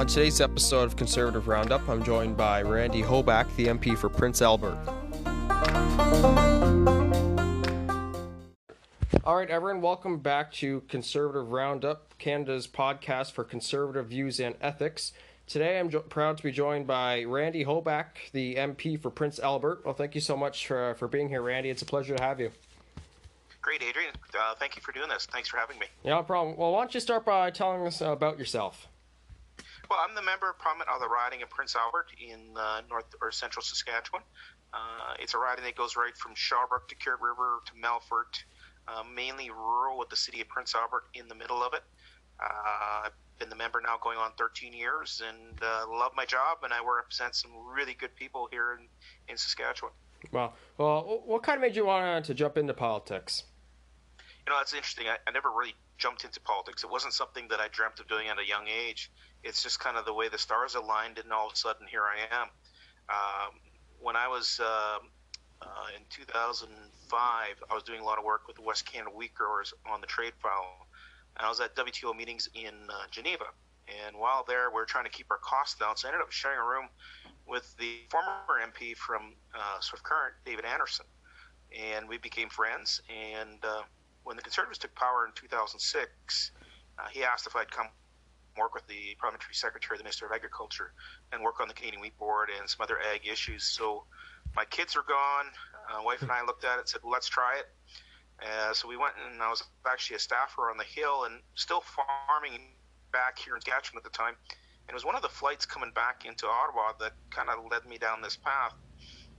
On today's episode of Conservative Roundup, I'm joined by Randy Hoback, the MP for Prince Albert. All right, everyone, welcome back to Conservative Roundup, Canada's podcast for conservative views and ethics. Today, I'm jo- proud to be joined by Randy Hoback, the MP for Prince Albert. Well, thank you so much for, for being here, Randy. It's a pleasure to have you. Great, Aidan. Uh, thank you for doing this. Thanks for having me. Yeah, no problem. Well, why don't you start by telling us about yourself? Well, I'm the member of Parliament of the riding of Prince Albert in uh, north or central Saskatchewan. Uh, it's a riding that goes right from Shellbrook to Carrot River to Melfort, uh, mainly rural with the city of Prince Albert in the middle of it. Uh, I've been the member now going on 13 years and uh, love my job, and I represent some really good people here in, in Saskatchewan. Well, well, what kind of made you want to jump into politics? You know, that's interesting. I, I never really jumped into politics. It wasn't something that I dreamt of doing at a young age. It's just kind of the way the stars aligned, and all of a sudden, here I am. Um, when I was uh, uh, in 2005, I was doing a lot of work with the West Canada wheat growers on the trade file, and I was at WTO meetings in uh, Geneva. And while there, we are trying to keep our costs down, so I ended up sharing a room with the former MP from uh, Swift Current, David Anderson, and we became friends. And uh, when the Conservatives took power in 2006, uh, he asked if I'd come work with the parliamentary secretary, the Minister of Agriculture, and work on the Canadian Wheat Board and some other ag issues. So my kids are gone. Uh, wife and I looked at it and said, well, let's try it. Uh, so we went and I was actually a staffer on the Hill and still farming back here in Saskatchewan at the time. And it was one of the flights coming back into Ottawa that kind of led me down this path.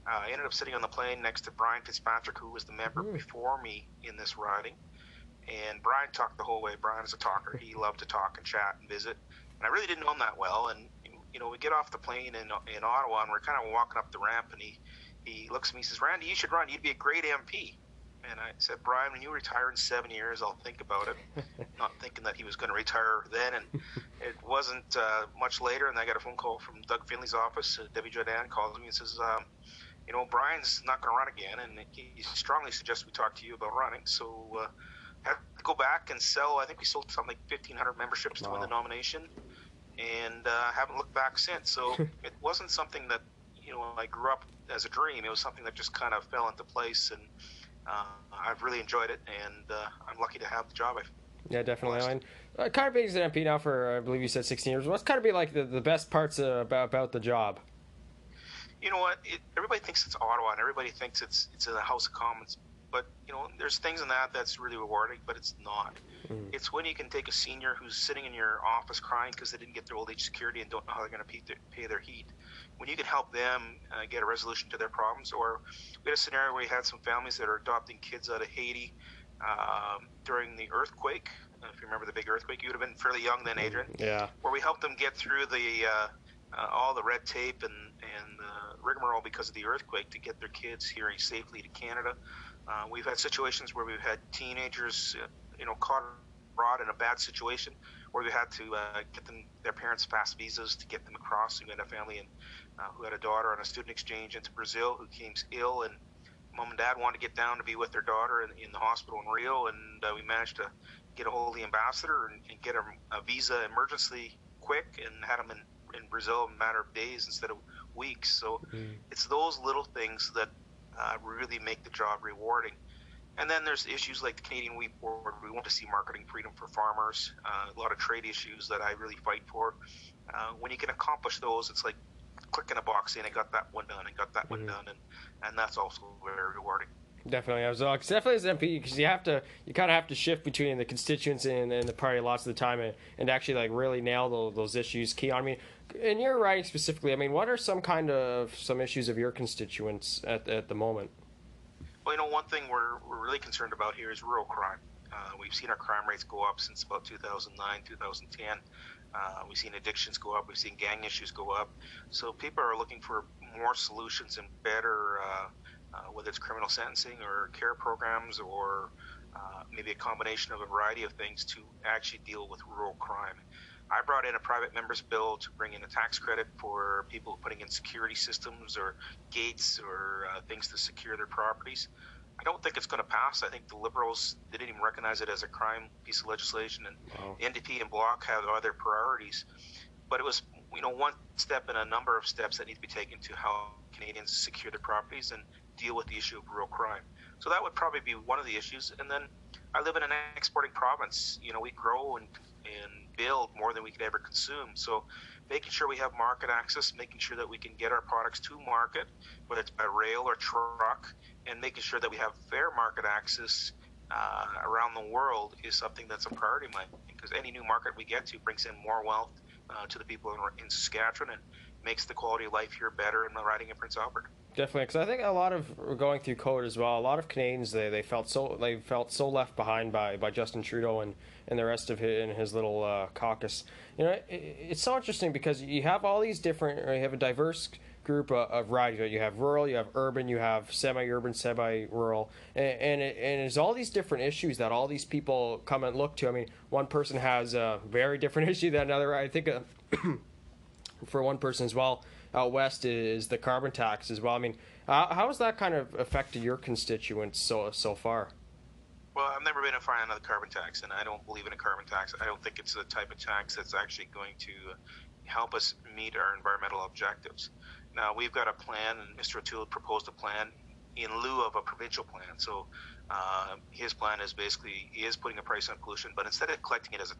Uh, I ended up sitting on the plane next to Brian Fitzpatrick, who was the member mm. before me in this riding. And Brian talked the whole way. Brian is a talker. He loved to talk and chat and visit. And I really didn't know him that well. And you know, we get off the plane in in Ottawa, and we're kind of walking up the ramp, and he he looks at me, and says, "Randy, you should run. You'd be a great MP." And I said, Brian, when you retire in seven years, I'll think about it. Not thinking that he was going to retire then. And it wasn't uh, much later, and I got a phone call from Doug Finley's office. Uh, Debbie Jordan calls me and says, um, you know, Brian's not going to run again, and he strongly suggests we talk to you about running. So uh, had to go back and sell. I think we sold something like 1,500 memberships wow. to win the nomination, and uh, haven't looked back since. So it wasn't something that you know I grew up as a dream. It was something that just kind of fell into place, and uh, I've really enjoyed it, and uh, I'm lucky to have the job. I've yeah, definitely. I mean, uh, kind of being an MP now for I believe you said 16 years. What's kind of be like the, the best parts uh, about about the job? You know what? It, everybody thinks it's Ottawa, and everybody thinks it's it's in the House of Commons but you know, there's things in that that's really rewarding, but it's not. Mm. It's when you can take a senior who's sitting in your office crying because they didn't get their old age security and don't know how they're going to pay their, pay their heat. When you can help them uh, get a resolution to their problems, or we had a scenario where we had some families that are adopting kids out of Haiti um, during the earthquake. Uh, if you remember the big earthquake, you would have been fairly young then, Aidan. Yeah. Where we helped them get through the uh, uh, all the red tape and and uh, rigmarole because of the earthquake to get their kids here safely to Canada. Uh, we've had situations where we've had teenagers, uh, you know, caught abroad in a bad situation, where we had to uh, get them their parents fast visas to get them across. We had a family in, uh, who had a daughter on a student exchange into Brazil who came ill, and mom and dad wanted to get down to be with their daughter in, in the hospital in Rio, and uh, we managed to get a hold of the ambassador and, and get a, a visa emergency quick, and had them in in Brazil in a matter of days instead of weeks. So mm. it's those little things that uh, really make the job rewarding. And then there's issues like the Canadian Wheat Board. We want to see marketing freedom for farmers. Uh, a lot of trade issues that I really fight for. Uh, when you can accomplish those, it's like clicking a box and I got that one done. and got that mm-hmm. one done, and and that's also very rewarding. Definitely, I was uh, definitely as MP because you have to, you kind of have to shift between the constituents and, and the party lots of the time, and, and actually like really nail those, those issues. Key on me, in your writing specifically, I mean, what are some kind of some issues of your constituents at at the moment? Well, you know, one thing we're we're really concerned about here is rural crime. Uh, we've seen our crime rates go up since about 2009, 2010. Uh, we've seen addictions go up. We've seen gang issues go up. So people are looking for more solutions and better, uh, uh whether it's criminal sentencing or care programs or uh, maybe a combination of a variety of things to actually deal with rural crime. I brought in a private member's bill to bring in a tax credit for people putting in security systems or gates or uh, things to secure their properties. I don't think it's going to pass. I think the Liberals they didn't even recognize it as a crime piece of legislation, and wow. NDP and Bloc have other priorities. but it was you know one step in a number of steps that need to be taken to how Canadians secure their properties and deal with the issue of rural crime. So that would probably be one of the issues. And then I live in an exporting province. You know, we grow and and build more than we could ever consume. So making sure we have market access, making sure that we can get our products to market, whether it's by rail or truck, and making sure that we have fair market access uh, around the world is something that's a priority of mine. Because any new market we get to brings in more wealth uh, to the people in, in Saskatchewan and makes the quality of life here better in the riding of Prince Albert. Definitely, because I think a lot of we're going through COVID as well. A lot of Canadians they, they felt so they felt so left behind by, by Justin Trudeau and, and the rest of his, in his little uh, caucus. You know, it, it's so interesting because you have all these different, you have a diverse group of, of riding. You have rural, you have urban, you have semi-urban, semi-rural, and and, it, and all these different issues that all these people come and look to. I mean, one person has a very different issue than another. I think. Uh, for one person as well out west is the carbon tax as well. I mean, uh, how has that kind of affected your constituents so so far? Well, I've never been a fan of the carbon tax, and I don't believe in a carbon tax. I don't think it's the type of tax that's actually going to help us meet our environmental objectives. Now, we've got a plan, and Mr. O'Toole proposed a plan in lieu of a provincial plan. So uh, his plan is basically he is putting a price on pollution, but instead of collecting it as a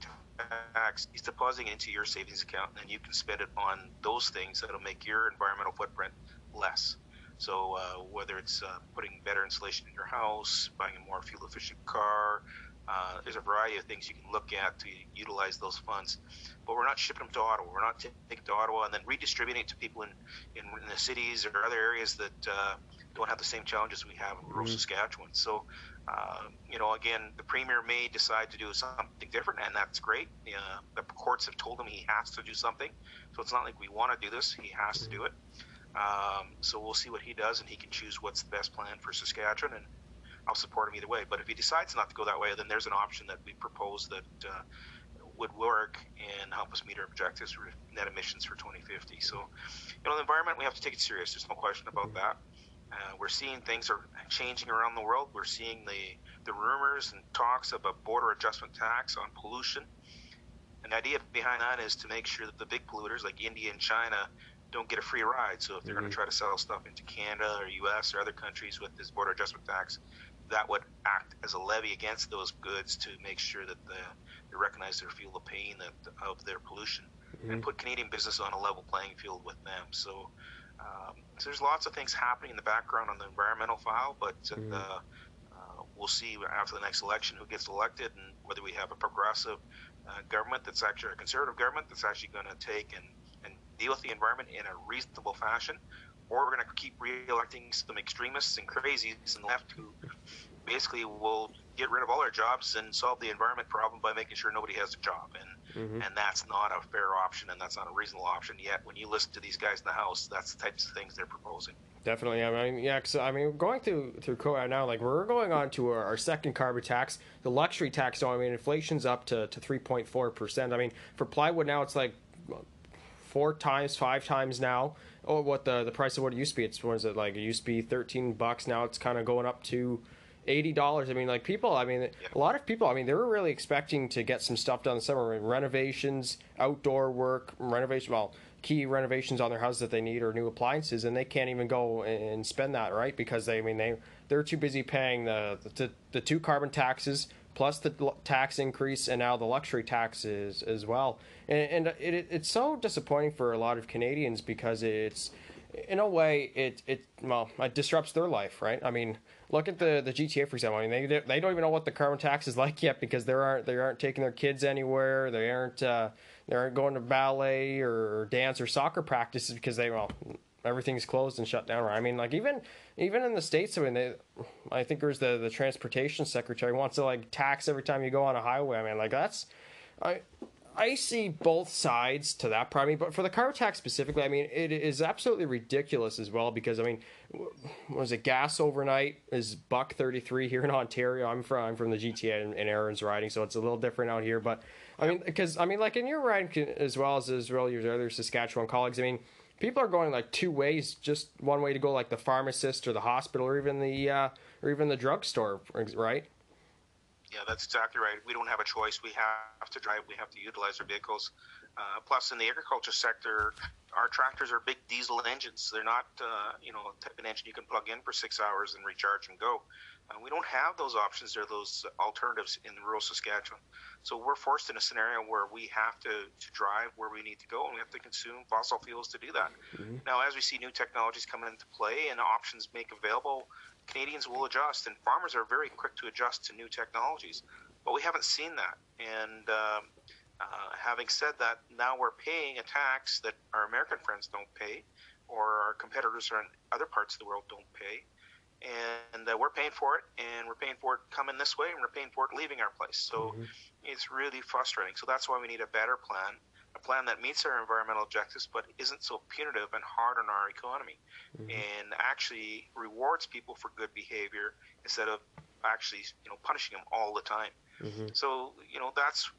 tax, he's depositing it into your savings account, and you can spend it on those things that'll make your environmental footprint less. So uh, whether it's uh, putting better insulation in your house, buying a more fuel-efficient car, uh, there's a variety of things you can look at to utilize those funds. But we're not shipping them to Ottawa. We're not taking it to Ottawa and then redistributing it to people in, in, in the cities or other areas that uh, don't have the same challenges we have in rural mm-hmm. Saskatchewan. So, uh, you know, again, the premier may decide to do something different, and that's great. Uh, the courts have told him he has to do something, so it's not like we want to do this; he has mm-hmm. to do it. Um, so we'll see what he does, and he can choose what's the best plan for Saskatchewan, and I'll support him either way. But if he decides not to go that way, then there's an option that we propose that uh, would work and help us meet our objectives for net emissions for 2050. So, you know, the environment we have to take it serious. There's no question about that. Uh, we're seeing things are changing around the world. We're seeing the, the rumors and talks of a border adjustment tax on pollution. And the idea behind that is to make sure that the big polluters like India and China don't get a free ride. So if they're mm-hmm. going to try to sell stuff into Canada or U.S. or other countries with this border adjustment tax, that would act as a levy against those goods to make sure that the, they recognize their feel the pain that, of their pollution mm-hmm. and put Canadian business on a level playing field with them. So um, so there's lots of things happening in the background on the environmental file, but uh, mm. uh, we'll see after the next election who gets elected and whether we have a progressive uh, government that's actually a conservative government that's actually going to take and deal with the environment in a reasonable fashion, or we're going to keep re-electing some extremists and crazies and left who basically will get rid of all our jobs and solve the environment problem by making sure nobody has a job. And mm-hmm. and that's not a fair option, and that's not a reasonable option. Yet, when you listen to these guys in the House, that's the types of things they're proposing. Definitely, I mean, yeah, cause, I mean, going through through now, like we're going on to our, our second carbon tax, the luxury tax. So I mean, inflation's up to to three point four percent. I mean, for plywood now, it's like four times, five times now. Oh, what the the price of what it used to be? It's what is it like? It used to be thirteen bucks. Now it's kind of going up to eighty dollars. I mean, like people. I mean, a lot of people. I mean, they were really expecting to get some stuff done in the summer, renovations, outdoor work, renovation. Well, key renovations on their houses that they need or new appliances, and they can't even go and spend that right because they. I mean, they they're too busy paying the the, the two carbon taxes plus the tax increase and now the luxury taxes as well. And, and it, it's so disappointing for a lot of Canadians because it's in a way it it well it disrupts their life, right? I mean look at the the GTA for example. I mean, they they don't even know what the carbon tax is like yet because they aren't they aren't taking their kids anywhere. They aren't uh, they aren't going to ballet or dance or soccer practices because they well everything's closed and shut down. Right? I mean, like even even in the states, I mean, they, I think there's the the transportation secretary wants to like tax every time you go on a highway. I mean, like that's I I see both sides to that mean, but for the car tax specifically, I mean, it is absolutely ridiculous as well because I mean, was it gas overnight is buck thirty three here in Ontario. I'm from I'm from the GTA and, and Erin's riding, so it's a little different out here. But I mean, because I mean, like in your riding as well as as well your other Saskatchewan colleagues, I mean, people are going like two ways. Just one way to go, like the pharmacist or the hospital or even the uh, or even the drugstore, right? Yeah, that's exactly right. We don't have a choice. We have to drive. We have to utilize our vehicles. Uh, plus, in the agriculture sector, our tractors are big diesel engines. They're not, uh, you know, type of engine you can plug in for six hours and recharge and go. Uh, we don't have those options or those alternatives in rural Saskatchewan. So we're forced in a scenario where we have to, to drive where we need to go and we have to consume fossil fuels to do that. Mm-hmm. Now, as we see new technologies coming into play and options make available, Canadians will adjust, and farmers are very quick to adjust to new technologies. But we haven't seen that. And um, uh, having said that, now we're paying a tax that our American friends don't pay, or our competitors in other parts of the world don't pay and uh, we're paying for it, and we're paying for it coming this way, and we're paying for it leaving our place. So mm-hmm. it's really frustrating. So that's why we need a better plan, a plan that meets our environmental objectives, but isn't so punitive and hard on our economy, mm-hmm. and actually rewards people for good behavior instead of actually you know punishing them all the time. Mm-hmm. So you know that's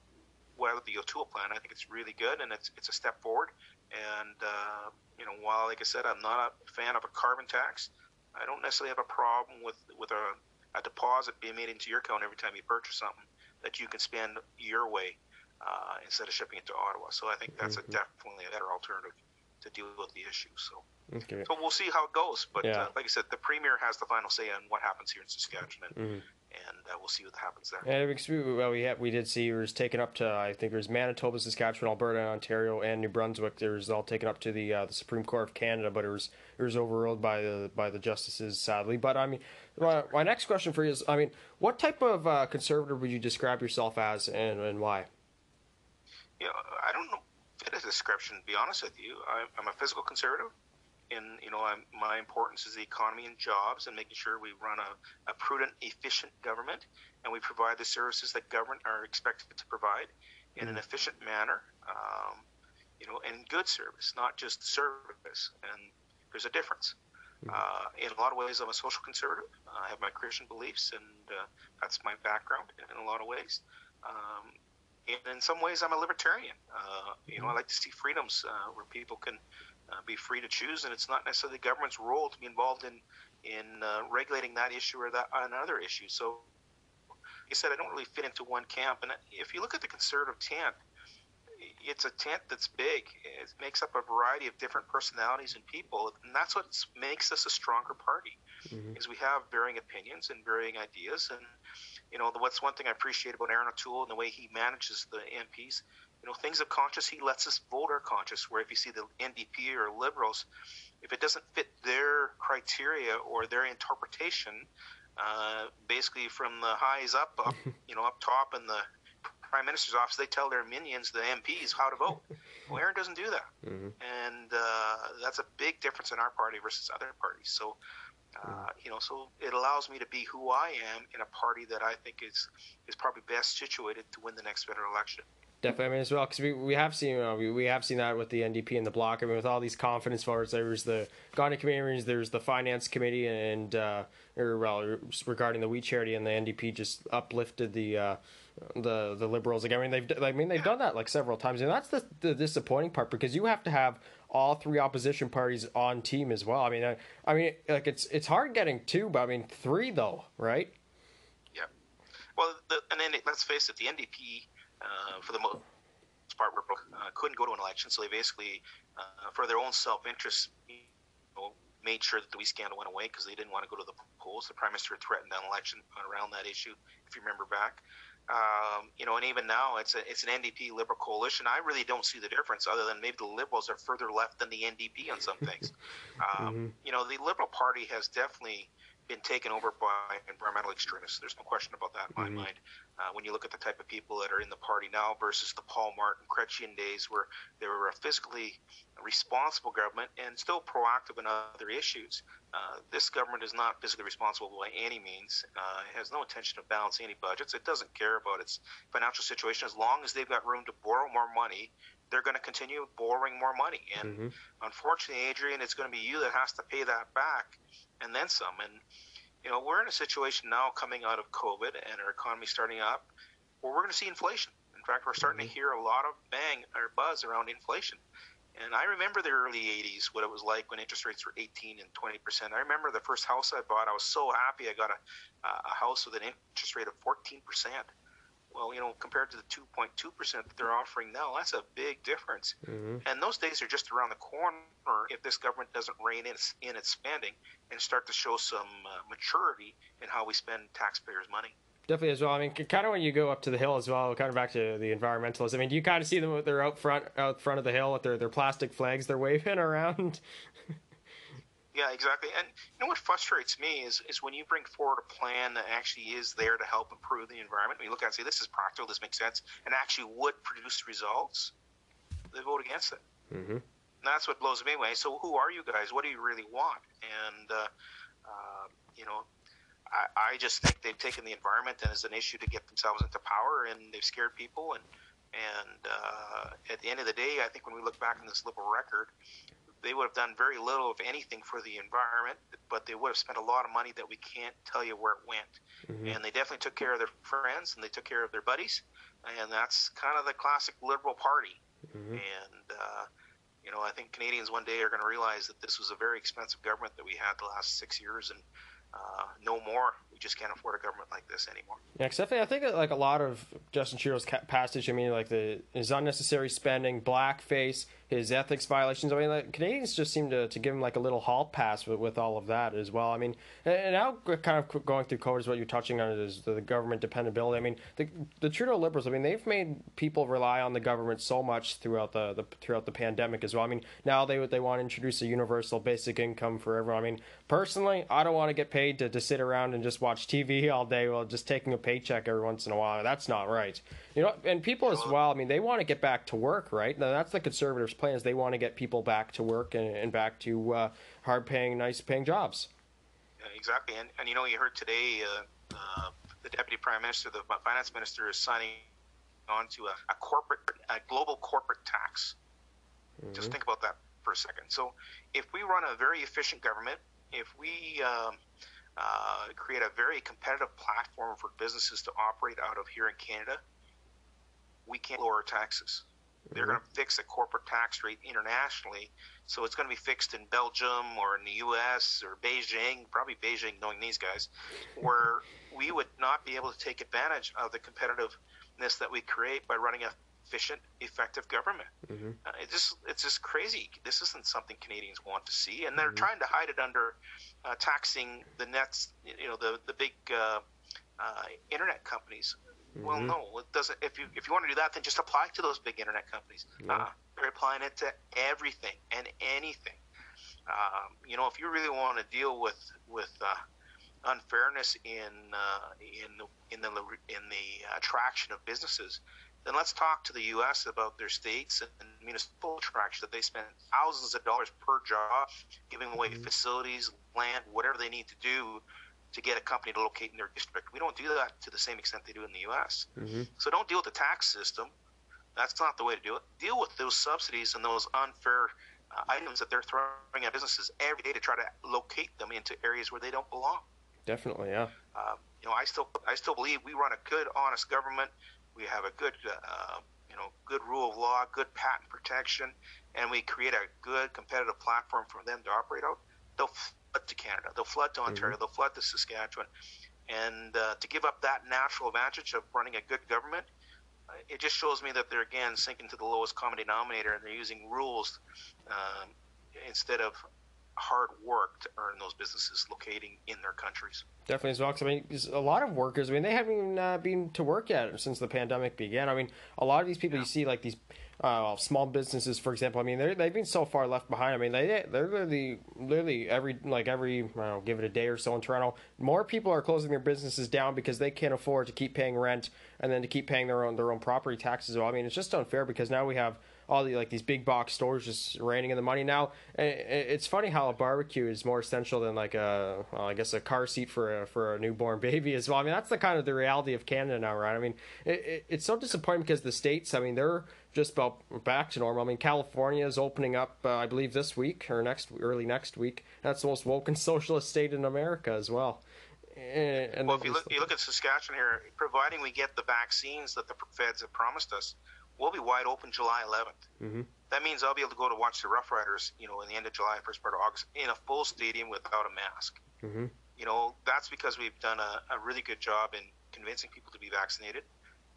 why the O'Toole plan. I think it's really good, and it's it's a step forward. And uh, you know, while like I said, I'm not a fan of a carbon tax. I don't necessarily have a problem with with a, a deposit being made into your account every time you purchase something that you can spend your way uh, instead of shipping it to Ottawa. So I think that's mm-hmm. a definitely a better alternative to deal with the issue. So, okay. so we'll see how it goes. But yeah. uh, like I said, the premier has the final say on what happens here in Saskatchewan. And, mm-hmm and uh, we'll see what happens there. And well, we had, we did see it was taken up to I think it was Manitoba, Saskatchewan, Alberta, Ontario, and New Brunswick. It was all taken up to the uh, the Supreme Court of Canada, but it was it was overruled by the by the justices, sadly. But I mean, my, my next question for you is, I mean, what type of uh, conservative would you describe yourself as, and and why? Yeah, I don't know fit a description. To be honest with you, I'm, I'm a fiscal conservative in you know I'm, my importance is the economy and jobs and making sure we run a, a prudent, efficient government and we provide the services that government are expected to provide in an mm-hmm. efficient manner, um, you know, and good service, not just service. And there's a difference. Mm-hmm. Uh, in a lot of ways, I'm a social conservative. I have my Christian beliefs, and uh, that's my background in a lot of ways. Um, and in some ways, I'm a libertarian. Uh, you know, I mm-hmm. like to see freedoms uh, where people can uh, be free to choose, and it's not necessarily the government's role to be involved in in uh, regulating that issue or that another issue. So, like I said, I don't really fit into one camp. And if you look at the conservative tent, it's a tent that's big. It makes up a variety of different personalities and people, and that's what makes us a stronger party. Mm-hmm. Is we have varying opinions and varying ideas, and you know, what's one thing I appreciate about Erin O'Toole and the way he manages the MPs you know, things of conscience, he lets us vote our conscience. Where if you see the NDP or Liberals, if it doesn't fit their criteria or their interpretation, uh, basically from the highs up, up you know, up top in the prime minister's office, they tell their minions, the MPs, how to vote. Well, Erin doesn't do that, mm-hmm. and uh, that's a big difference in our party versus other parties. So, uh, mm-hmm. you know, so it allows me to be who I am in a party that I think is is probably best situated to win the next federal election. Definitely, I mean as well because we, we have seen uh, we, we have seen that with the NDP and the bloc. I mean with all these confidence votes, there's the Gandhi committee, there's the finance committee, and uh, or well regarding the WE Charity, and the NDP just uplifted the. Uh, the the liberals again. I mean they've I mean they've done that like several times, and that's the, the disappointing part because you have to have all three opposition parties on team as well. I mean I, I mean like it's it's hard getting two, but I mean three though, right? Yeah. Well, the, and then let's face it, the NDP uh, for the most part, uh, couldn't go to an election, so they basically, uh, for their own self-interest, you know, made sure that the WE scandal went away because they didn't want to go to the polls. The prime minister threatened an election around that issue, if you remember back. Um, you know, and even now it's a, it's an NDP Liberal coalition. I really don't see the difference, other than maybe the Liberals are further left than the NDP on some things. Um, mm-hmm. You know, the Liberal Party has definitely been taken over by environmental extremists. There's no question about that in my mm-hmm. mind. Uh, when you look at the type of people that are in the party now versus the Paul Martin Chrétien days, where they were a fiscally responsible government and still proactive in other issues. Uh, this government is not fiscally responsible by any means. Uh, it has no intention of balancing any budgets. It doesn't care about its financial situation as long as they've got room to borrow more money. They're going to continue borrowing more money, and mm-hmm. unfortunately, Aidan, it's going to be you that has to pay that back and then some. And you know, we're in a situation now coming out of COVID and our economy starting up where we're going to see inflation. In fact, we're starting mm-hmm. to hear a lot of bang or buzz around inflation. And I remember the early 80s, what it was like when interest rates were 18 and 20%. I remember the first house I bought, I was so happy I got a, a house with an interest rate of 14%. Well, you know, compared to the 2.2% that they're offering now, that's a big difference. Mm-hmm. And those days are just around the corner if this government doesn't rein in, in its spending and start to show some uh, maturity in how we spend taxpayers' money definitely as well. I mean, kind of when you go up to the hill as well, kind of back to the environmentalists. I mean, do you kind of see them with their out front, out front of the hill with their, their plastic flags they're waving around? Yeah, exactly. And you know what frustrates me is is when you bring forward a plan that actually is there to help improve the environment. We look at it and say this is practical, this makes sense, and actually would produce results. They vote against it. Mm-hmm. And that's what blows me away. So who are you guys? What do you really want? And uh, uh, you know, I, I just think they've taken the environment as an issue to get themselves into power, and they've scared people. And and uh, at the end of the day, I think when we look back on this liberal record, they would have done very little, if anything, for the environment, but they would have spent a lot of money that we can't tell you where it went. Mm-hmm. And they definitely took care of their friends and they took care of their buddies, and that's kind of the classic liberal party. Mm-hmm. And uh, you know, I think Canadians one day are going to realize that this was a very expensive government that we had the last six years, and uh, no more. We just can't afford a government like this anymore. Yeah, except I think like a lot of Justin Trudeau's passage. I mean, like the his unnecessary spending, blackface, his ethics violations. I mean, like, Canadians just seem to, to give him like a little hall pass with, with all of that as well. I mean, and now kind of going through COVID is what you're touching on is the government dependability. I mean, the the Trudeau Liberals. I mean, they've made people rely on the government so much throughout the, the throughout the pandemic as well. I mean, now they they want to introduce a universal basic income for everyone. I mean, personally, I don't want to get paid to, to sit around and just watch TV all day while just taking a paycheck every once in a while. That's not right. You know, and people as well. I mean, they want to get back to work, right? Now, that's the conservatives' plan is they want to get people back to work and, and back to uh, hard-paying, nice-paying jobs. Yeah, exactly, and, and you know, you heard today uh, uh, the deputy prime minister, the finance minister, is signing on to a, a corporate, a global corporate tax. Mm-hmm. Just think about that for a second. So, if we run a very efficient government, if we um, uh, create a very competitive platform for businesses to operate out of here in Canada, we can't lower taxes. Mm-hmm. They're going to fix the corporate tax rate internationally, so it's going to be fixed in Belgium or in the U.S. or Beijing, probably Beijing, knowing these guys, where we would not be able to take advantage of the competitiveness that we create by running a efficient, effective government. Mm-hmm. Uh, it's just it's just crazy. This isn't something Canadians want to see, and they're mm-hmm. trying to hide it under uh, taxing the nets. You know, the the big uh, uh internet companies. Mm-hmm. Well, no, it doesn't. If you if you want to do that, then just apply to those big internet companies. Uh, they're applying it to everything and anything. Um, you know, if you really want to deal with with uh, unfairness in uh, in the in the in the attraction of businesses, then let's talk to the U.S. about their states and municipal attraction that they spend thousands of dollars per job giving away mm-hmm. facilities, land, whatever they need to do to get a company to locate in their district. We don't do that to the same extent they do in the U.S. Mm-hmm. So don't deal with the tax system. That's not the way to do it. Deal with those subsidies and those unfair uh, items that they're throwing at businesses every day to try to locate them into areas where they don't belong. Definitely, yeah. Um, you know, I still, I still believe we run a good, honest government. We have a good, uh, you know, good rule of law, good patent protection, and we create a good competitive platform for them to operate out. They'll to Canada. They'll flood to. Ontario. Mm-hmm. They'll flood to Saskatchewan. And uh, to give up that natural advantage of running a good government, uh, it just shows me that they're again sinking to the lowest common denominator, and they're using rules um, instead of hard work to earn those businesses locating in their countries. Definitely as well. I mean, a lot of workers. I mean, they haven't even uh, been to work yet since the pandemic began. I mean, a lot of these people yeah. you see, like these uh, small businesses, for example. I mean, they they've been so far left behind. I mean, they they're literally literally every like every I don't know, give it a day or so in Toronto, more people are closing their businesses down because they can't afford to keep paying rent and then to keep paying their own their own property taxes. Well, I mean, it's just unfair because now we have all the like these big box stores just raining in the money now. It's funny how a barbecue is more essential than like a well, I guess a car seat for a, for a newborn baby as well. I mean that's the kind of the reality of Canada now, right? I mean it, it, it's so disappointing because the states, I mean they're just about back to normal. I mean California is opening up, uh, I believe this week or next early next week. That's the most woken socialist state in America as well. And well, if you look, you look at Saskatchewan here, providing we get the vaccines that the feds have promised us, we'll be wide open July 11th. Mm-hmm. That means I'll be able to go to watch the Rough Riders, you know, in the end of July, first part of August, in a full stadium without a mask. Mm-hmm. You know, that's because we've done a, a, really good job in convincing people to be vaccinated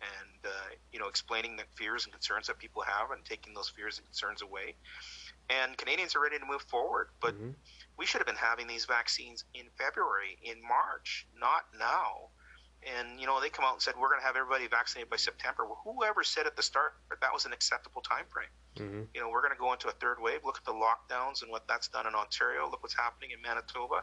and, uh, you know, explaining the fears and concerns that people have and taking those fears and concerns away. And Canadians are ready to move forward, but mm-hmm. we should have been having these vaccines in February, in March, not now and you know they come out and said we're going to have everybody vaccinated by September. Well, whoever said at the start that that was an acceptable time frame? Mm-hmm. You know, we're going to go into a third wave. Look at the lockdowns and what that's done in Ontario. Look what's happening in Manitoba.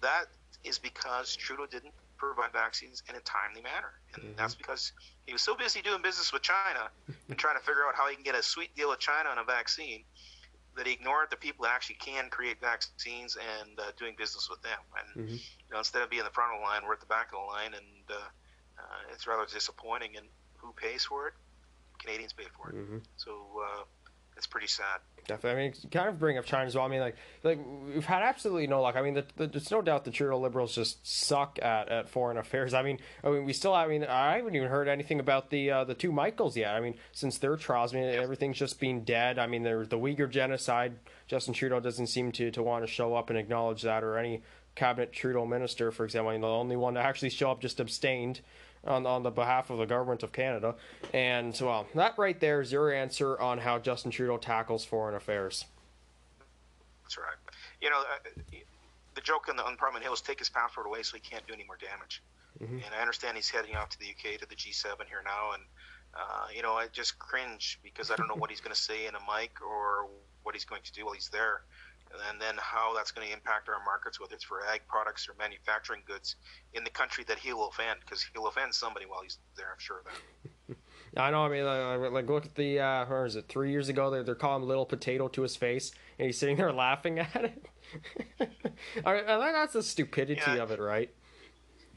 That is because Trudeau didn't provide vaccines in a timely manner, and mm-hmm. that's because he was so busy doing business with China and trying to figure out how he can get a sweet deal with China on a vaccine that ignored the people that actually can create vaccines and uh, doing business with them. And mm-hmm. you know, instead of being the front of the line, we're at the back of the line, and uh, uh, it's rather disappointing. And who pays for it? Canadians pay for it. Mm-hmm. So uh, it's pretty sad. Definitely. I mean, kind of bring up China as well. I mean, like, like we've had absolutely no luck. I mean, the, the, there's no doubt the Trudeau Liberals just suck at, at foreign affairs. I mean, I mean, we still. I mean, I haven't even heard anything about the uh, the two Michaels yet. I mean, since their trials, I mean, everything's just been dead. I mean, there's the Uyghur genocide. Justin Trudeau doesn't seem to to want to show up and acknowledge that, or any cabinet Trudeau minister, for example. I mean, the only one to actually show up just abstained on, on the behalf of the government of Canada. And well, that right there is your answer on how Justin Trudeau tackles foreign affairs. That's right. You know, uh, the joke on the on Parliament Hill is take his passport away so he can't do any more damage. Mm-hmm. And I understand he's heading off to the UK to the G7 here now, and uh, you know I just cringe because I don't know what he's going to say in a mic or what he's going to do while he's there and then how that's going to impact our markets, whether it's for ag products or manufacturing goods in the country that he'll offend, because he'll offend somebody while he's there. I'm sure of that. I know. I mean, like, like look at the uh, where is it? Three years ago, they're they're calling little potato to his face, and he's sitting there laughing at it. All right, that's the stupidity yeah, of it, right?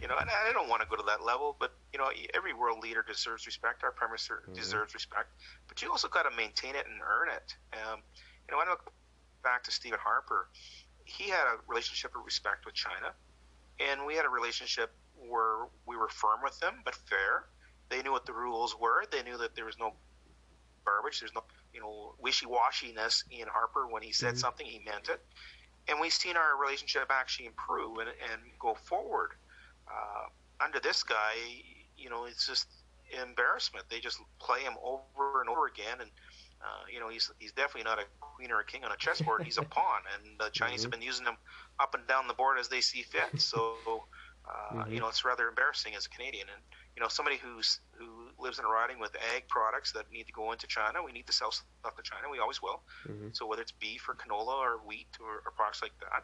You know, and I don't want to go to that level, but you know, every world leader deserves respect. Our prime minister mm-hmm. deserves respect, but you also got to maintain it and earn it. Um, you know, I know back to Stephen Harper, he had a relationship of respect with China, and we had a relationship where we were firm with them but fair. They knew what the rules were. They knew that there was no garbage. There's no you know wishy-washiness in Harper when he said mm-hmm. something, he meant it. And we've seen our relationship actually improve and, and go forward. Uh, under this guy, you know, it's just embarrassment. They just play him over and over again, and uh, you know, he's he's definitely not a queen or a king on a chessboard. He's a pawn, and the Chinese mm-hmm. have been using him up and down the board as they see fit. So, uh, mm-hmm. you know, it's rather embarrassing as a Canadian. And you know, somebody who's who lives in a riding with ag products that need to go into China, we need to sell stuff to China. We always will. Mm-hmm. So whether it's beef or canola or wheat or, or products like that,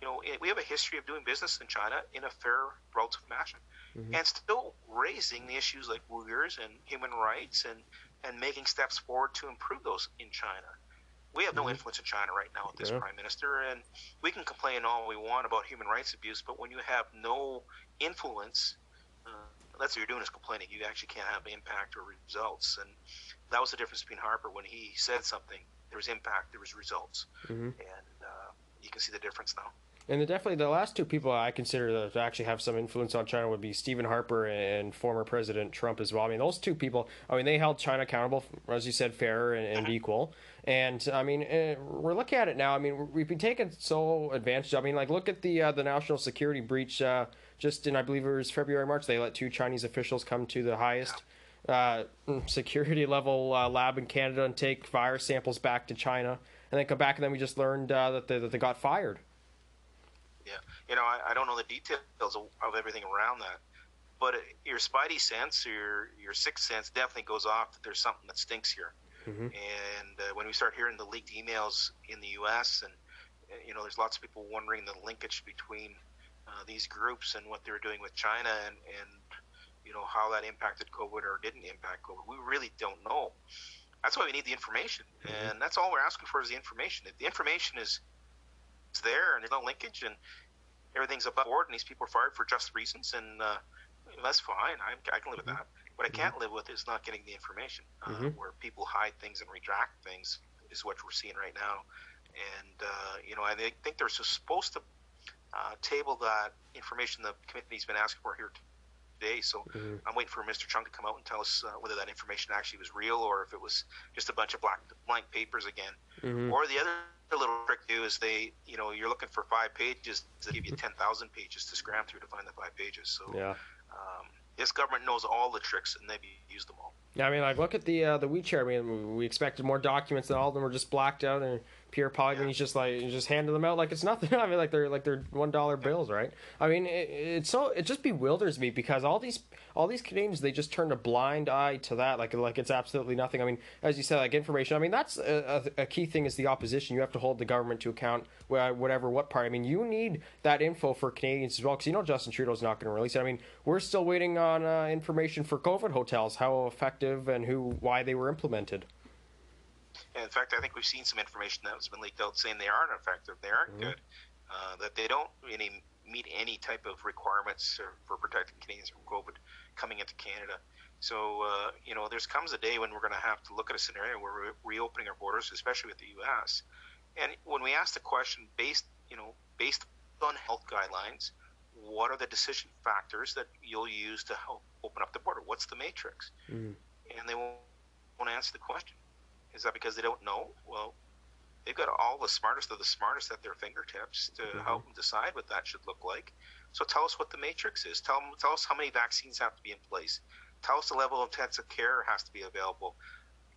you know, we have a history of doing business in China in a fair, relative fashion, mm-hmm. and still raising the issues like Uyghurs and human rights and and making steps forward to improve those in China. We have no mm-hmm. influence in China right now with this yeah. prime minister, and we can complain all we want about human rights abuse, but when you have no influence, uh, that's what you're doing is complaining. You actually can't have impact or results, and that was the difference between Harper when he said something. There was impact, there was results, mm-hmm. and uh, you can see the difference now. And the, definitely the last two people I consider to actually have some influence on China would be Stephen Harper and former President Trump as well. I mean, those two people, I mean, they held China accountable, as you said, fair and, and equal. And I mean, eh, we're looking at it now. I mean, we've been taken so advantage. I mean, like look at the uh, the national security breach. Uh, just in, I believe it was February, March, they let two Chinese officials come to the highest uh, security level uh, lab in Canada and take virus samples back to China, and then come back, and then we just learned uh, that they, that they got fired. Yeah, you know, I, I don't know the details of, of everything around that, but it, your spidey sense, your your sixth sense, definitely goes off that there's something that stinks here. Mm-hmm. And uh, when we start hearing the leaked emails in the U.S. and uh, you know, there's lots of people wondering the linkage between uh, these groups and what they were doing with China and and you know how that impacted COVID or didn't impact COVID. We really don't know. That's why we need the information, mm-hmm. and that's all we're asking for is the information. If the information is it's there and there's no linkage and everything's above board and these people are fired for just reasons and uh, that's fine. I, I can live with that. What I can't mm-hmm. live with is not getting the information, uh, mm-hmm. where people hide things and retract things is what we're seeing right now. And uh, you know, I think they're supposed to uh, table that information the committee's been asking for here today. So mm-hmm. I'm waiting for Mr. Chung to come out and tell us uh, whether that information actually was real or if it was just a bunch of black blank papers again. Mm-hmm. Or the other little trick too is they, you know, you're looking for five pages, they give you ten thousand pages to scram through to find the five pages. So yeah. Um, this government knows all the tricks and they've used them all. Yeah, I mean, like look at the uh, the WeChat. I mean, we expected more documents, and all of them were just blacked out, and Pierre Poilievre, he's just like he's just handing them out like it's nothing. I mean, like they're like they're one dollar bills, right? I mean, it, it's so it just bewilders me because all these all these Canadians they just turn a blind eye to that, like like it's absolutely nothing. I mean, as you said, like information. I mean, that's a, a, a key thing is the opposition. You have to hold the government to account, whatever what part. I mean, you need that info for Canadians as well, because you know Justin Trudeau's not going to release it. I mean, we're still waiting on uh, information for COVID hotels, how effective and who why they were implemented. And in fact, I think we've seen some information that has been leaked out saying they aren't effective, they aren't mm-hmm. good, uh, that they don't really meet any type of requirements for protecting Canadians from COVID coming into Canada. So, uh, you know, there's comes a day when we're going to have to look at a scenario where we're reopening our borders, especially with the U.S. And when we ask the question based, you know, based on health guidelines, what are the decision factors that you'll use to help open up the border? What's the matrix? Mm. And they won't, won't answer the question. Is that because they don't know? Well, they've got all the smartest of the smartest at their fingertips to mm-hmm. help them decide what that should look like. So tell us what the matrix is. Tell, them, tell us how many vaccines have to be in place. Tell us the level of intensive care has to be available.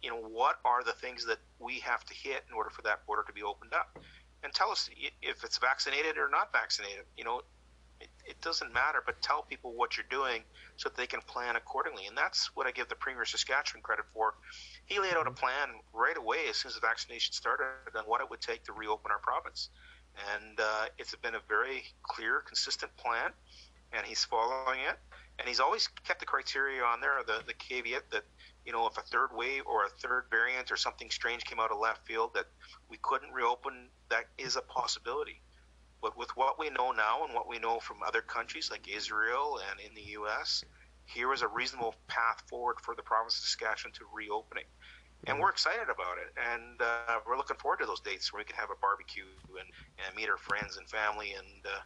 You know, what are the things that we have to hit in order for that border to be opened up? And tell us if it's vaccinated or not vaccinated. You know, it, doesn't matter, but tell people what you're doing so that they can plan accordingly. And that's what I give the Premier of Saskatchewan credit for. He laid out a plan right away as soon as the vaccination started on what it would take to reopen our province. And uh, it's been a very clear, consistent plan, and he's following it. And he's always kept the criteria on there, the, the caveat that, you know, if a third wave or a third variant or something strange came out of left field that we couldn't reopen, that is a possibility. But with what we know now and what we know from other countries like Israel and in the U.S., here is a reasonable path forward for the province of Saskatchewan to reopening. And mm-hmm. we're excited about it, and uh, we're looking forward to those dates where we can have a barbecue and, and meet our friends and family and uh,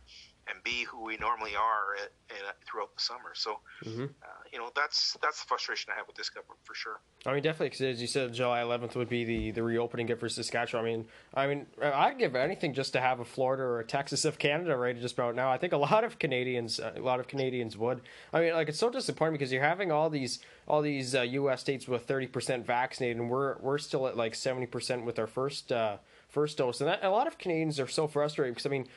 and be who we normally are at, at, throughout the summer. So, mm-hmm. uh, you know, that's that's the frustration I have with this government for sure. I mean, definitely, because as you said, July 11th would be the, the reopening gift for Saskatchewan. I mean, I mean, I'd give anything just to have a Florida or a Texas of Canada right just about now. I think a lot of Canadians, a lot of Canadians would. I mean, like it's so disappointing because you're having all these all these uh, U.S. states with 30% vaccinated, and we're we're still at like 70% with our first. Uh, first dose. And that, a lot of Canadians are so frustrated because I mean,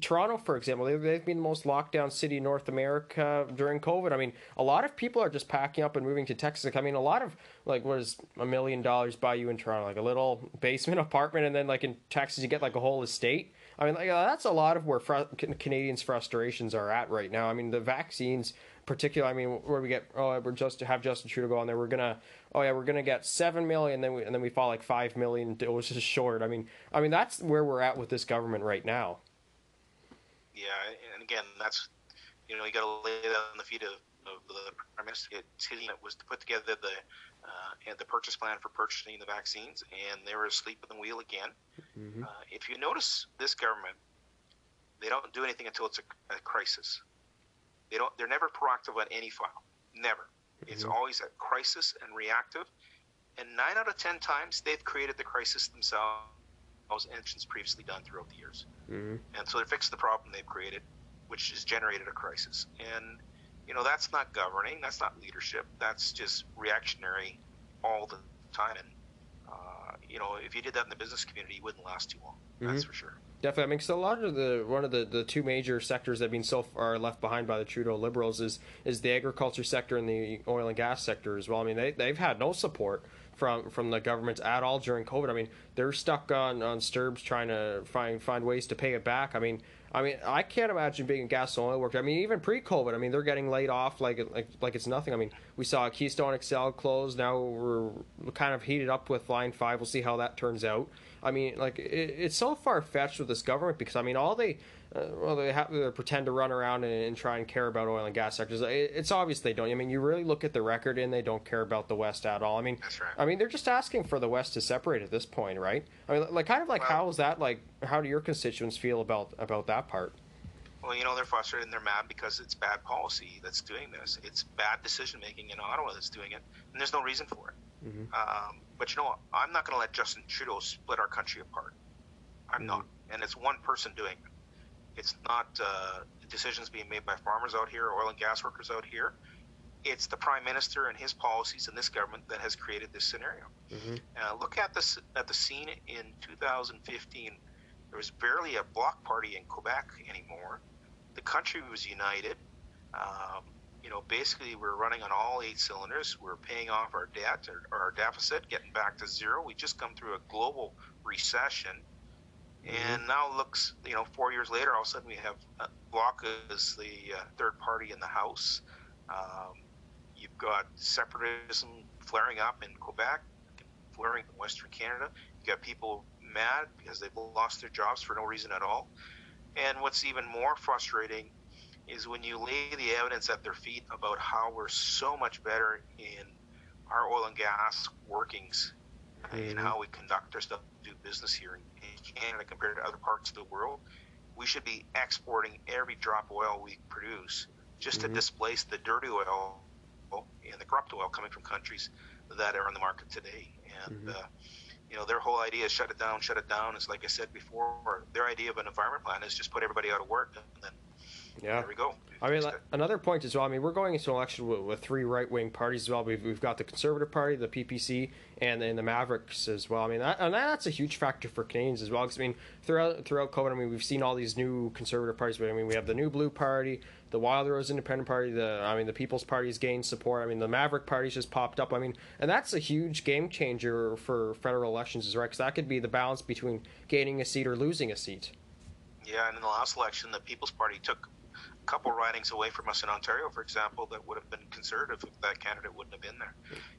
Toronto, for example, they've, been the most locked down city in North America during COVID. I mean, a lot of people are just packing up and moving to Texas. I mean, a lot of like, what is a million dollars buy you in Toronto? Like a little basement apartment, and then like in Texas, you get like a whole estate. I mean, like, that's a lot of where fr- Canadians' frustrations are at right now. I mean, the vaccines, particularly. I mean, where we get oh, we're just to have Justin Trudeau go on there. We're gonna oh yeah, we're gonna get seven million, then we and then we fall like five million doses short. I mean, I mean that's where we're at with this government right now yeah, and again, that's you know you got to lay that on the feet of, of the prime minister. It's his was to put together the uh, the purchase plan for purchasing the vaccines, and they were asleep at the wheel again. Mm-hmm. Uh, if you notice, this government they don't do anything until it's a, a crisis. They don't. They're never proactive on any file. Never. Mm-hmm. It's always a crisis and reactive. And nine out of ten times, they've created the crisis themselves engines previously done throughout the years. Mm-hmm. And so they fixed the problem they've created, which has generated a crisis. And, you know, that's not governing, that's not leadership, that's just reactionary all the time. And, uh, you know, if you did that in the business community, you wouldn't last too long. Mm-hmm. That's for sure. Definitely. I mean, so a lot of the one of the, the two major sectors that have been so far left behind by the Trudeau Liberals is is the agriculture sector and the oil and gas sector as well. I mean, they they've had no support from from the governments at all during COVID. I mean, they're stuck on on CERBs trying to find find ways to pay it back. I mean, I mean, I can't imagine being a gas and oil worker. I mean, even pre-COVID, I mean, they're getting laid off like like like it's nothing. I mean, we saw Keystone XL close. Now we're kind of heated up with Line Five. We'll see how that turns out. I mean, like it, it's so far fetched with this government because I mean, all they uh, well, they have to pretend to run around and, and, try and care about oil and gas sectors. It's obvious they don't. I mean, you really look at the record and they don't care about the West at all. I mean, right. I mean, they're just asking for the West to separate at this point, right? I mean, like, kind of like, well, how is that like? How do your constituents feel about about that part? Well, you know they're frustrated and they're mad because it's bad policy that's doing this. It's bad decision making in Ottawa that's doing it, and there's no reason for it. Mm-hmm. Um, but you know what? I'm not going to let Justin Trudeau split our country apart. I'm mm-hmm. not, and it's one person doing it. It's not uh, decisions being made by farmers out here, oil and gas workers out here. It's the prime minister and his policies and this government that has created this scenario. Mm-hmm. Uh, look at this at the scene in 2015. There was barely a Bloc party in Quebec anymore. The country was united. Um, you know, basically, we're running on all eight cylinders. We're paying off our debt, or our deficit, getting back to zero. We just come through a global recession Mm-hmm. And now it looks, you know, four years later, all of a sudden we have uh, Bloc as the uh, third party in the House. Um, you've got separatism flaring up in Quebec, flaring in Western Canada. You've got people mad because they've lost their jobs for no reason at all. And what's even more frustrating is when you lay the evidence at their feet about how we're so much better in our oil and gas workings mm-hmm. and how we conduct our stuff, do business here in Canada compared to other parts of the world, we should be exporting every drop of oil we produce just mm-hmm. to displace the dirty oil and the corrupt oil coming from countries that are on the market today. And mm-hmm. uh, you know, their whole idea is shut it down, shut it down. Is like I said before, their idea of an environment plan is just put everybody out of work and then yeah. There we go. I mean, like, another point as well. I mean, we're going into an election with, with three right wing parties as well. We've, we've got the Conservative Party, the PPC, and, and the Mavericks as well. I mean, that, and that's a huge factor for Canadians as well. Because I mean, throughout throughout COVID, I mean, we've seen all these new Conservative parties. But I mean, we have the New Blue Party, the Wild Rose Independent Party. The I mean, the People's Party's gained support. I mean, the Maverick Party's just popped up. I mean, and that's a huge game changer for federal elections, as right? Because that could be the balance between gaining a seat or losing a seat. Yeah, and in the last election, the People's Party took couple ridings away from us in Ontario, for example, that would have been conservative if that candidate wouldn't have been there.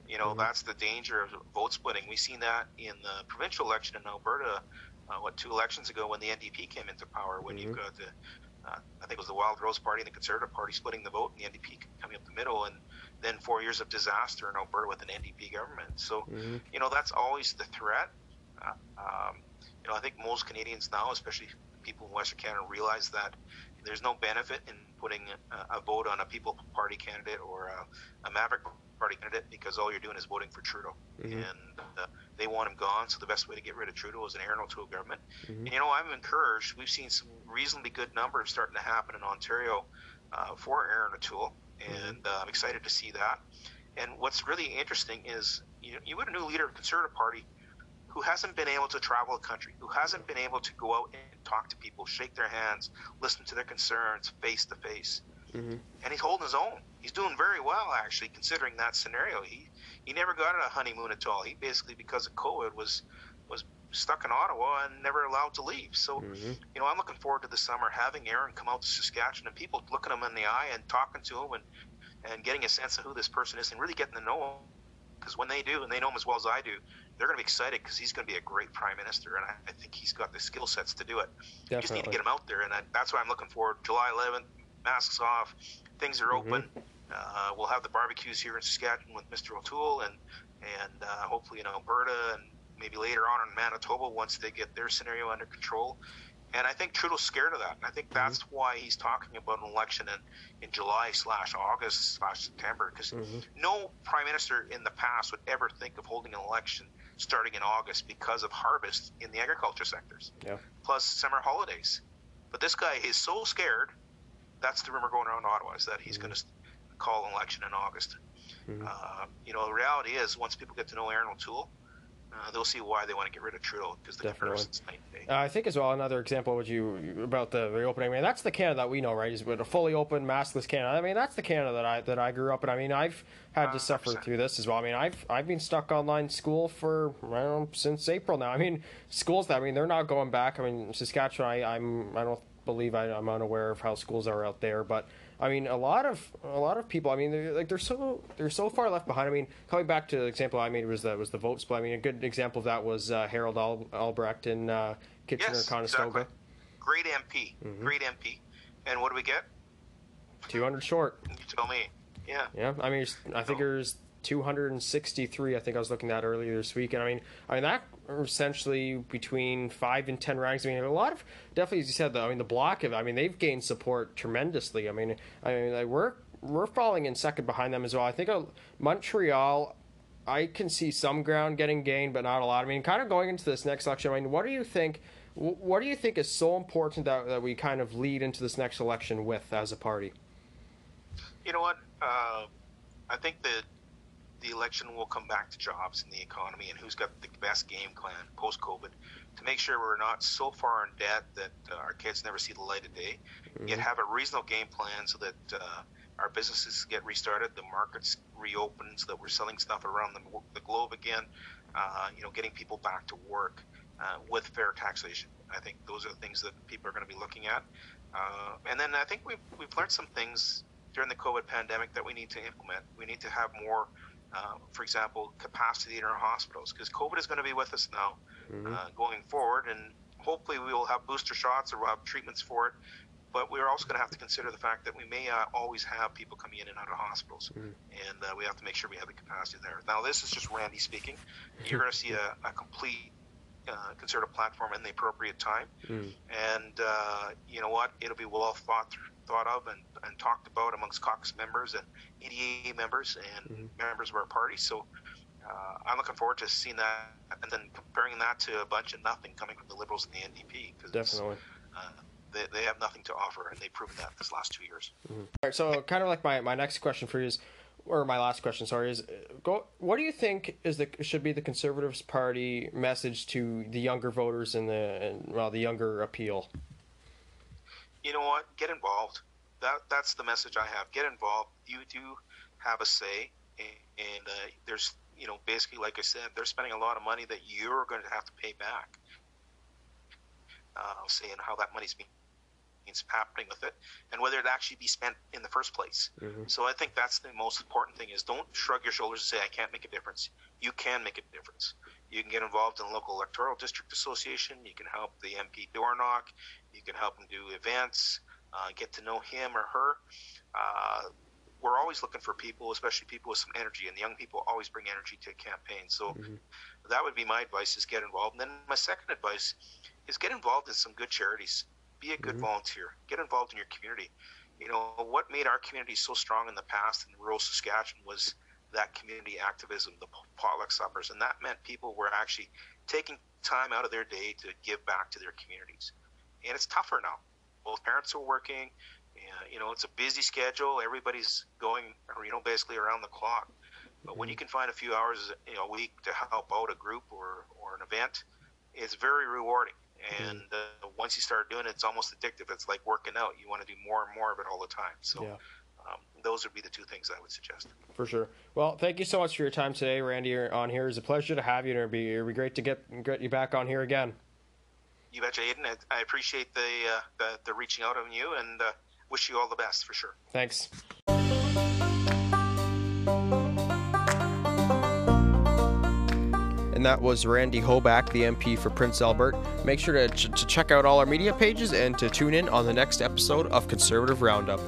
You know, mm-hmm. that's the danger of vote splitting. We've seen that in the provincial election in Alberta, uh, what two elections ago when the NDP came into power. When mm-hmm. you've got the, uh, I think it was the Wild Rose Party and the Conservative Party splitting the vote, and the NDP coming up the middle, and then four years of disaster in Alberta with an NDP government. So, mm-hmm. you know, that's always the threat. Uh, um, you know, I think most Canadians now, especially people in Western Canada, realize that there's no benefit in putting a, a vote on a People Party candidate or a, a, Maverick Party candidate because all you're doing is voting for Trudeau, mm-hmm. and uh, they want him gone. So the best way to get rid of Trudeau is an Erin O'Toole government. Mm-hmm. And, you know, I'm encouraged. We've seen some reasonably good numbers starting to happen in Ontario uh, for Erin O'Toole, mm-hmm. and uh, I'm excited to see that. And what's really interesting is you, you got a new leader of the Conservative Party who hasn't been able to travel the country, who hasn't been able to go out and talk to people, shake their hands, listen to their concerns face to face. And he's holding his own. He's doing very well, actually, considering that scenario. He he never got on a honeymoon at all. He basically, because of COVID, was was stuck in Ottawa and never allowed to leave. So, mm-hmm. you know, I'm looking forward to the summer having Erin come out to Saskatchewan and people looking him in the eye and talking to him and and getting a sense of who this person is and really getting to know him. Because when they do, and they know him as well as I do, they're going to be excited because he's going to be a great prime minister, and I, I think he's got the skill sets to do it. Definitely. You just need to get him out there, and I, that's why I'm looking forward. July 11th, masks off, things are mm-hmm. open. Uh, we'll have the barbecues here in Saskatchewan with Mr. O'Toole, and and uh, hopefully in Alberta, and maybe later on in Manitoba once they get their scenario under control. And I think Trudeau's scared of that. And I think mm-hmm. that's mm-hmm. why he's talking about an election in, in July slash August slash September. Because mm-hmm. no prime minister in the past would ever think of holding an election starting in August because of harvest in the agriculture sectors, yeah. plus summer holidays. But this guy is so scared. That's the rumor going around Ottawa is that he's mm-hmm. going to call an election in August. Mm-hmm. Uh, you know, the reality is once people get to know Erin O'Toole, uh, they'll see why they want to get rid of Trudeau because the Definitely. Uh, I think as well another example would you about the reopening. I mean, that's the Canada that we know, right? Is with a fully open, maskless Canada. I mean, that's the Canada that I that I grew up in. I mean, I've had to suffer through this as well. I mean, I've I've been stuck online school for I don't know, since April now. I mean, schools that I mean they're not going back. I mean, Saskatchewan, I, I'm I don't believe I, I'm unaware of how schools are out there, but I mean, a lot of a lot of people. I mean, they're, like they're so they're so far left behind. I mean, coming back to the example I made was the was the vote split. I mean, a good example of that was uh, Harold Al- Albrecht in uh, Kitchener yes, Conestoga. Exactly. Great MP, mm-hmm. great MP. And what do we get? Two hundred short. You tell me. Yeah. Yeah. I mean, I think there's 263. I think I was looking at earlier this week, and I mean, I mean that essentially between five and ten ranks. I mean, a lot of definitely, as you said, though. I mean, the Bloc of, I mean, they've gained support tremendously. I mean, I mean, we're we're falling in second behind them as well. I think uh, Montreal. I can see some ground getting gained, but not a lot. I mean, kind of going into this next election. I mean, what do you think? What do you think is so important that, that we kind of lead into this next election with as a party? You know what? Uh, I think that the election will come back to jobs and the economy and who's got the best game plan post COVID to make sure we're not so far in debt that uh, our kids never see the light of day, mm-hmm. yet have a reasonable game plan so that uh, our businesses get restarted, the markets reopen, so that we're selling stuff around the, the globe again. Uh, you know, getting people back to work uh, with fair taxation. I think those are the things that people are going to be looking at. Uh, and then I think we've we've learned some things during the COVID pandemic that we need to implement. We need to have more uh, for example, capacity in our hospitals because COVID is going to be with us now mm-hmm. uh, going forward, and hopefully we will have booster shots or we'll have treatments for it. But we're also going to have to consider the fact that we may uh, always have people coming in and out of hospitals, mm-hmm. and uh, we have to make sure we have the capacity there. Now, this is just Randy speaking. You're going to see a, a complete uh, concerted platform in the appropriate time. Mm. And uh, you know what? It'll be well thought thought of and, and talked about amongst caucus members and EDA members and mm-hmm. members of our party. So uh, I'm looking forward to seeing that and then comparing that to a bunch of nothing coming from the Liberals and the NDP. Cause Definitely. Uh, they, they have nothing to offer, and they've proven that this last two years. Mm-hmm. All right, so kind of like my, my next question for you is, or my last question, sorry, is go. What do you think is the should be the Conservatives Party message to the younger voters and the and, well the younger appeal? You know what? Get involved. That that's the message I have. Get involved. You do have a say, and, and uh, there's you know basically like I said, they're spending a lot of money that you're going to have to pay back. Uh, saying how that money's being happening with it and whether it actually be spent in the first place. Mm-hmm. So I think that's the most important thing is don't shrug your shoulders and say I can't make a difference. You can make a difference. You can get involved in the local electoral district association. You can help the MP door knock. You can help him do events. Uh, get to know him or her. Uh, we're always looking for people, especially people with some energy, and the young people always bring energy to a campaign. So mm-hmm. that would be my advice: is get involved. And then my second advice is get involved in some good charities. Be a good mm-hmm. volunteer. Get involved in your community. You know, what made our community so strong in the past in rural Saskatchewan was that community activism, the potluck suppers, and that meant people were actually taking time out of their day to give back to their communities. And it's tougher now. Both parents are working. And, you know, it's a busy schedule. Everybody's going, you know, basically around the clock. But when you mm-hmm. can find a few hours you know, a week to help out a group or, or an event, it's very rewarding. Mm-hmm. And uh, once you start doing it, it's almost addictive. It's like working out. You want to do more and more of it all the time. So yeah. um, those would be the two things I would suggest. For sure. Well, thank you so much for your time today, Randy. You're on here, it's a pleasure to have you, and it'd be, it'd be great to get get you back on here again. You betcha, Aidan. I, I appreciate the, uh, the, the reaching out on you, and uh, wish you all the best for sure. Thanks. That was Randy Hoback, the MP for Prince Albert. Make sure to, ch- to check out all our media pages and to tune in on the next episode of Conservative Roundup.